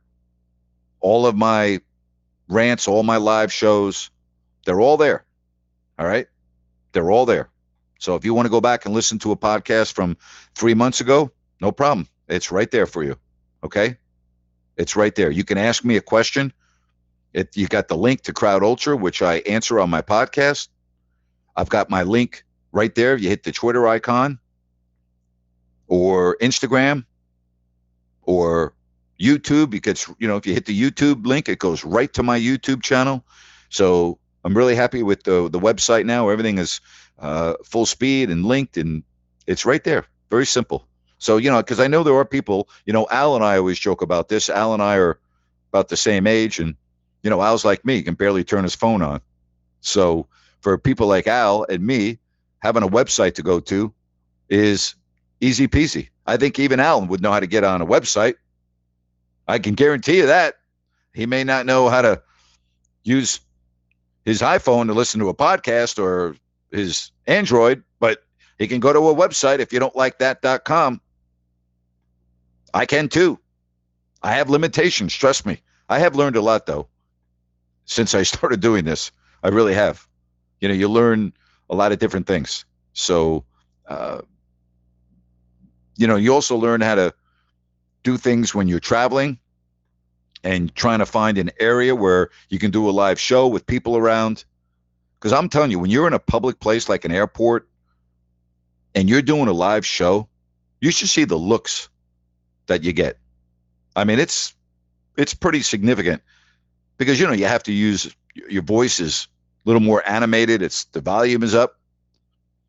All of my rants, all my live shows, they're all there. All right, they're all there. So if you want to go back and listen to a podcast from three months ago, no problem. It's right there for you. Okay, it's right there. You can ask me a question it, you got the link to Crowd Ultra, which I answer on my podcast. I've got my link right there. You hit the Twitter icon or Instagram or YouTube. You get, you know, if you hit the YouTube link, it goes right to my YouTube channel. So I'm really happy with the the website now. Everything is uh, full speed and linked, and it's right there. Very simple. So you know, because I know there are people. You know, Al and I always joke about this. Al and I are about the same age, and you know, Al's like me, can barely turn his phone on. So for people like Al and me, having a website to go to is easy peasy. I think even Al would know how to get on a website. I can guarantee you that. He may not know how to use his iPhone to listen to a podcast or his Android, but he can go to a website if you don't like that.com. I can too. I have limitations, trust me. I have learned a lot though since I started doing this. I really have. You know, you learn a lot of different things. So, uh, you know, you also learn how to do things when you're traveling and trying to find an area where you can do a live show with people around. Because I'm telling you, when you're in a public place like an airport and you're doing a live show, you should see the looks that you get. I mean, it's it's pretty significant because you know you have to use your voice is a little more animated. It's the volume is up.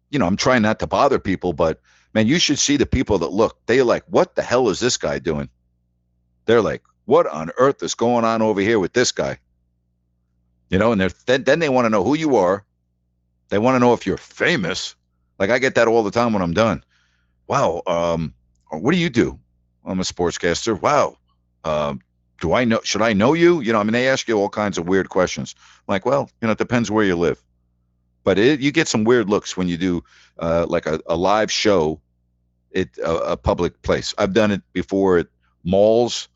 You know, I'm trying not to bother people, but man, you should see the people that look. They're like, "What the hell is this guy doing?" They're like, "What on earth is going on over here with this guy?" You know, and they're, then then they want to know who you are. They want to know if you're famous. Like I get that all the time when I'm done. Wow, um, what do you do? I'm a sportscaster. Wow, um, do I know? Should I know you? You know, I mean, they ask you all kinds of weird questions. I'm like, well, you know, it depends where you live. But it, you get some weird looks when you do uh, like a, a live show at a, a public place. I've done it before at malls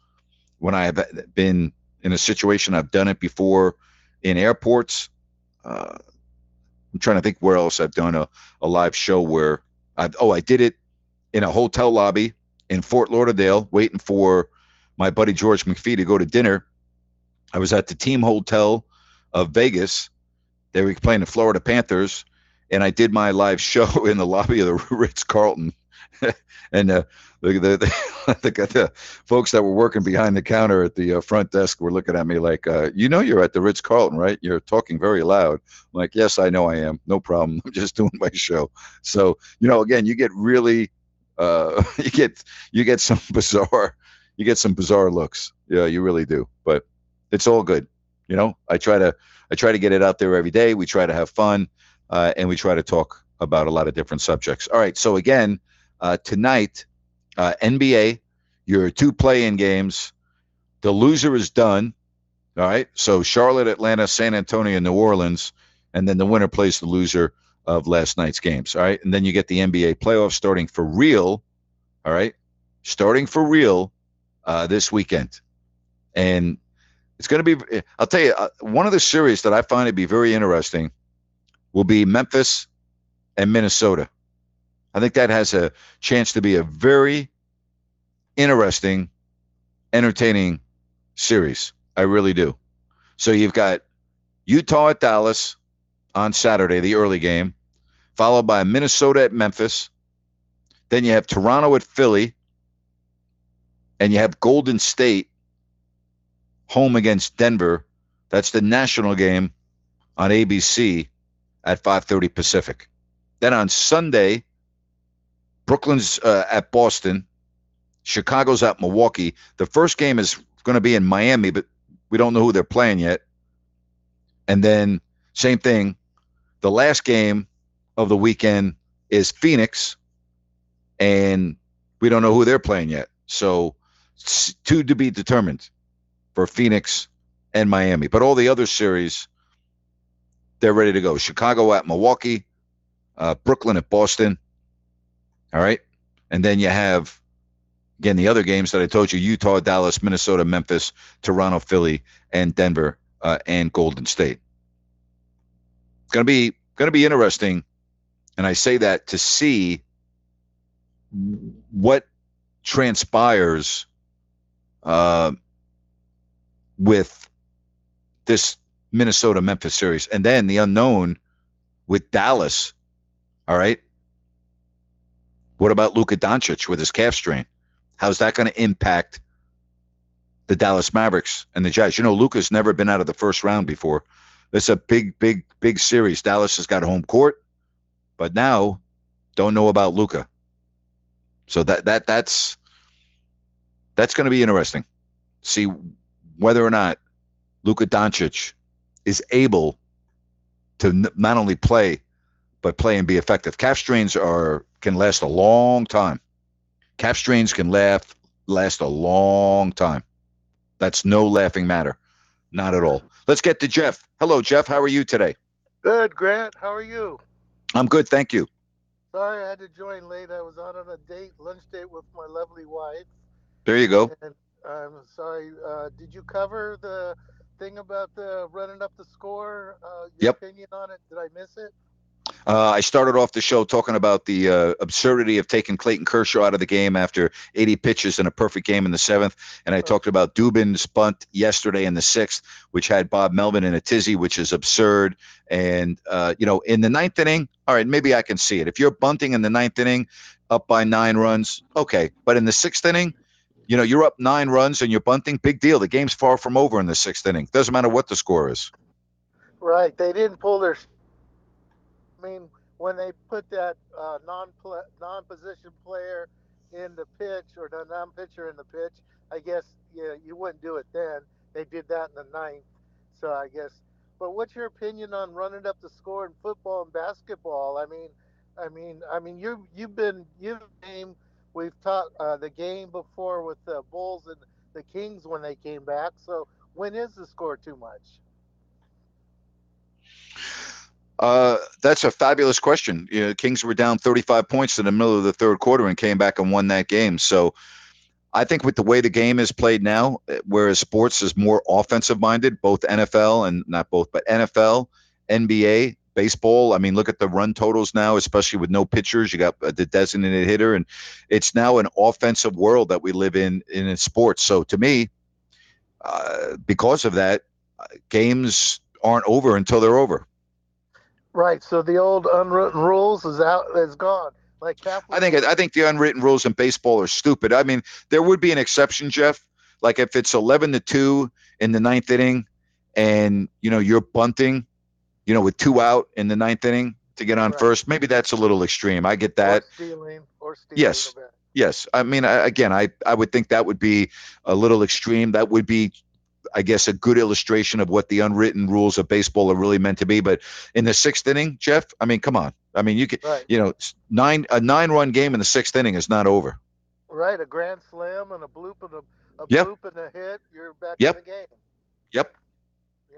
when I have been in a situation. I've done it before in airports. Uh, I'm trying to think where else I've done a, a live show where I've, oh, I did it in a hotel lobby in Fort Lauderdale, waiting for my buddy George McPhee to go to dinner. I was at the team hotel of Vegas. They were playing the Florida Panthers, and I did my live show in the lobby of the Ritz Carlton. and uh, the, the, the, the, folks that were working behind the counter at the uh, front desk were looking at me like, uh, "You know, you're at the Ritz Carlton, right? You're talking very loud." I'm like, "Yes, I know I am. No problem. I'm just doing my show." So, you know, again, you get really, uh, you get you get some bizarre you get some bizarre looks. Yeah, you really do. But it's all good. You know, I try to I try to get it out there every day. We try to have fun, uh, and we try to talk about a lot of different subjects. All right. So again, uh, tonight, uh, NBA, your two play-in games. The loser is done. All right. So Charlotte, Atlanta, San Antonio, New Orleans, and then the winner plays the loser of last night's games. All right. And then you get the NBA playoffs starting for real. All right. Starting for real uh, this weekend, and it's going to be. I'll tell you, uh, one of the series that I find to be very interesting will be Memphis and Minnesota. I think that has a chance to be a very interesting, entertaining series. I really do. So you've got Utah at Dallas on Saturday, the early game, followed by Minnesota at Memphis. Then you have Toronto at Philly, and you have Golden State home against Denver. That's the national game on ABC at 5:30 Pacific. Then on Sunday, Brooklyn's uh, at Boston, Chicago's at Milwaukee. The first game is going to be in Miami, but we don't know who they're playing yet. And then same thing, the last game of the weekend is Phoenix, and we don't know who they're playing yet. So two to be determined for Phoenix and Miami. But all the other series, they're ready to go. Chicago at Milwaukee, uh, Brooklyn at Boston. All right. And then you have, again, the other games that I told you Utah, Dallas, Minnesota, Memphis, Toronto, Philly, and Denver uh, and Golden State. It's going to be going to be interesting. And I say that to see what transpires uh, with this Minnesota Memphis series. And then the unknown with Dallas. All right. What about Luka Doncic with his calf strain? How's that going to impact the Dallas Mavericks and the Jazz? You know, Luka's never been out of the first round before. It's a big, big, big series. Dallas has got home court, but now don't know about Luka. So that that that's that's going to be interesting. See whether or not Luka Doncic is able to n- not only play but play and be effective. Calf strains are can last a long time. Calf strains can laugh last a long time. That's no laughing matter. Not at all. Let's get to Jeff. Hello, Jeff. How are you today? Good, Grant. How are you? I'm good, thank you. Sorry I had to join late. I was out on a date, lunch date with my lovely wife. There you go. And I'm sorry. Uh, did you cover the thing about the running up the score? Uh, your Yep. opinion on it? Did I miss it? Uh, I started off the show talking about the uh, absurdity of taking Clayton Kershaw out of the game after 80 pitches in a perfect game in the seventh, and I talked about Dubón's bunt yesterday in the sixth, which had Bob Melvin in a tizzy, which is absurd. And uh, you know, in the ninth inning, all right, maybe I can see it. If you're bunting in the ninth inning, up by nine runs, okay, but in the sixth inning. You know, you're up nine runs and you're bunting. Big deal. The game's far from over in the sixth inning. Doesn't matter what the score is. Right. They didn't pull their. I mean, when they put that uh, non non position player in the pitch or the non pitcher in the pitch, I guess yeah, you wouldn't do it then. They did that in the ninth, so I guess. But what's your opinion on running up the score in football and basketball? I mean, I mean, I mean, you you've been you've game. We've taught uh, the game before with the Bulls and the Kings when they came back. So when is the score too much? Uh, that's a fabulous question. You know, Kings were down 35 points in the middle of the third quarter and came back and won that game. So I think with the way the game is played now, eh, whereas sports is more offensive minded, both NFL and not both, but NFL, NBA, baseball. I mean, look at the run totals now, especially with no pitchers. You got uh, the designated hitter, and it's now an offensive world that we live in in sports. So to me, uh, because of that, uh, games aren't over until they're over. Right. So the old unwritten rules is out is gone. Like Catholic. I think I think the unwritten rules in baseball are stupid. I mean, there would be an exception, Jeff. Like if it's eleven to two in the ninth inning, and you know you're bunting, you know, with two out in the ninth inning to get on first, maybe that's a little extreme. I get that. Or stealing or stealing. Yes. Yes. I mean, I, again, I, I would think that would be a little extreme. That would be, I guess, a good illustration of what the unwritten rules of baseball are really meant to be. But in the sixth inning, Jeff, I mean, come on. I mean, you could, Right. you know, nine a nine run game in the sixth inning is not over. Right. A grand slam and a bloop and a, a Yep. bloop and a hit. You're back Yep. in the game. Yep. Yeah.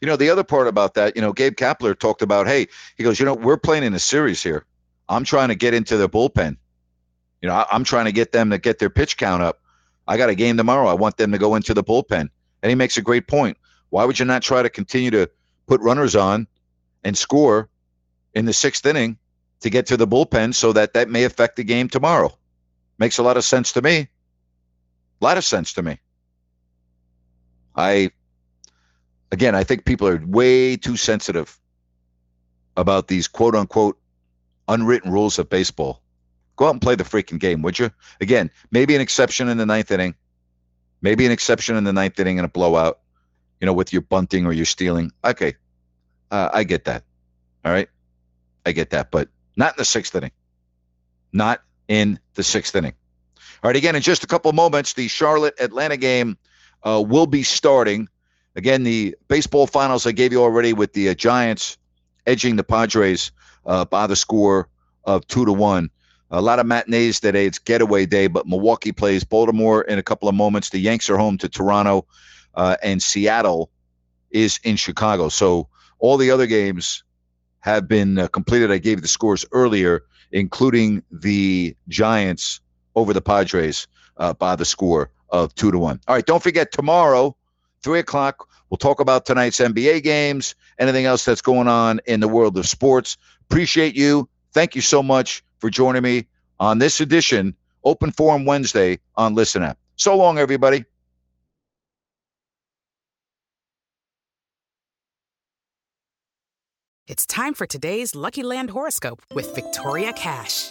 You know, the other part about that, you know, Gabe Kapler talked about, hey, he goes, you know, we're playing in a series here. I'm trying to get into the bullpen. You know, I, I'm trying to get them to get their pitch count up. I got a game tomorrow. I want them to go into the bullpen. And he makes a great point. Why would you not try to continue to put runners on and score in the sixth inning to get to the bullpen so that that may affect the game tomorrow? Makes a lot of sense to me. A lot of sense to me. I, again, I think people are way too sensitive about these quote unquote unwritten rules of baseball. Go out and play the freaking game, would you? Again, maybe an exception in the ninth inning, maybe an exception in the ninth inning in a blowout, you know, with your bunting or your stealing. Okay, uh, I get that. All right, I get that, but not in the sixth inning. Not in the sixth inning. All right, again, in just a couple moments, the Charlotte Atlanta game uh, will be starting. Again, the baseball finals I gave you already with the uh, Giants edging the Padres uh, by the score of two to one. A lot of matinees today. It's getaway day, but Milwaukee plays Baltimore in a couple of moments. The Yanks are home to Toronto, uh, and Seattle is in Chicago. So all the other games have been uh, completed. I gave you the scores earlier, including the Giants over the Padres uh, by the score of two to one. All right, don't forget tomorrow, three o'clock. We'll talk about tonight's NBA games, anything else that's going on in the world of sports. Appreciate you. Thank you so much for joining me on this edition, Open Forum Wednesday on Listen App. So long, everybody. It's time for today's Lucky Land horoscope with Victoria Cash.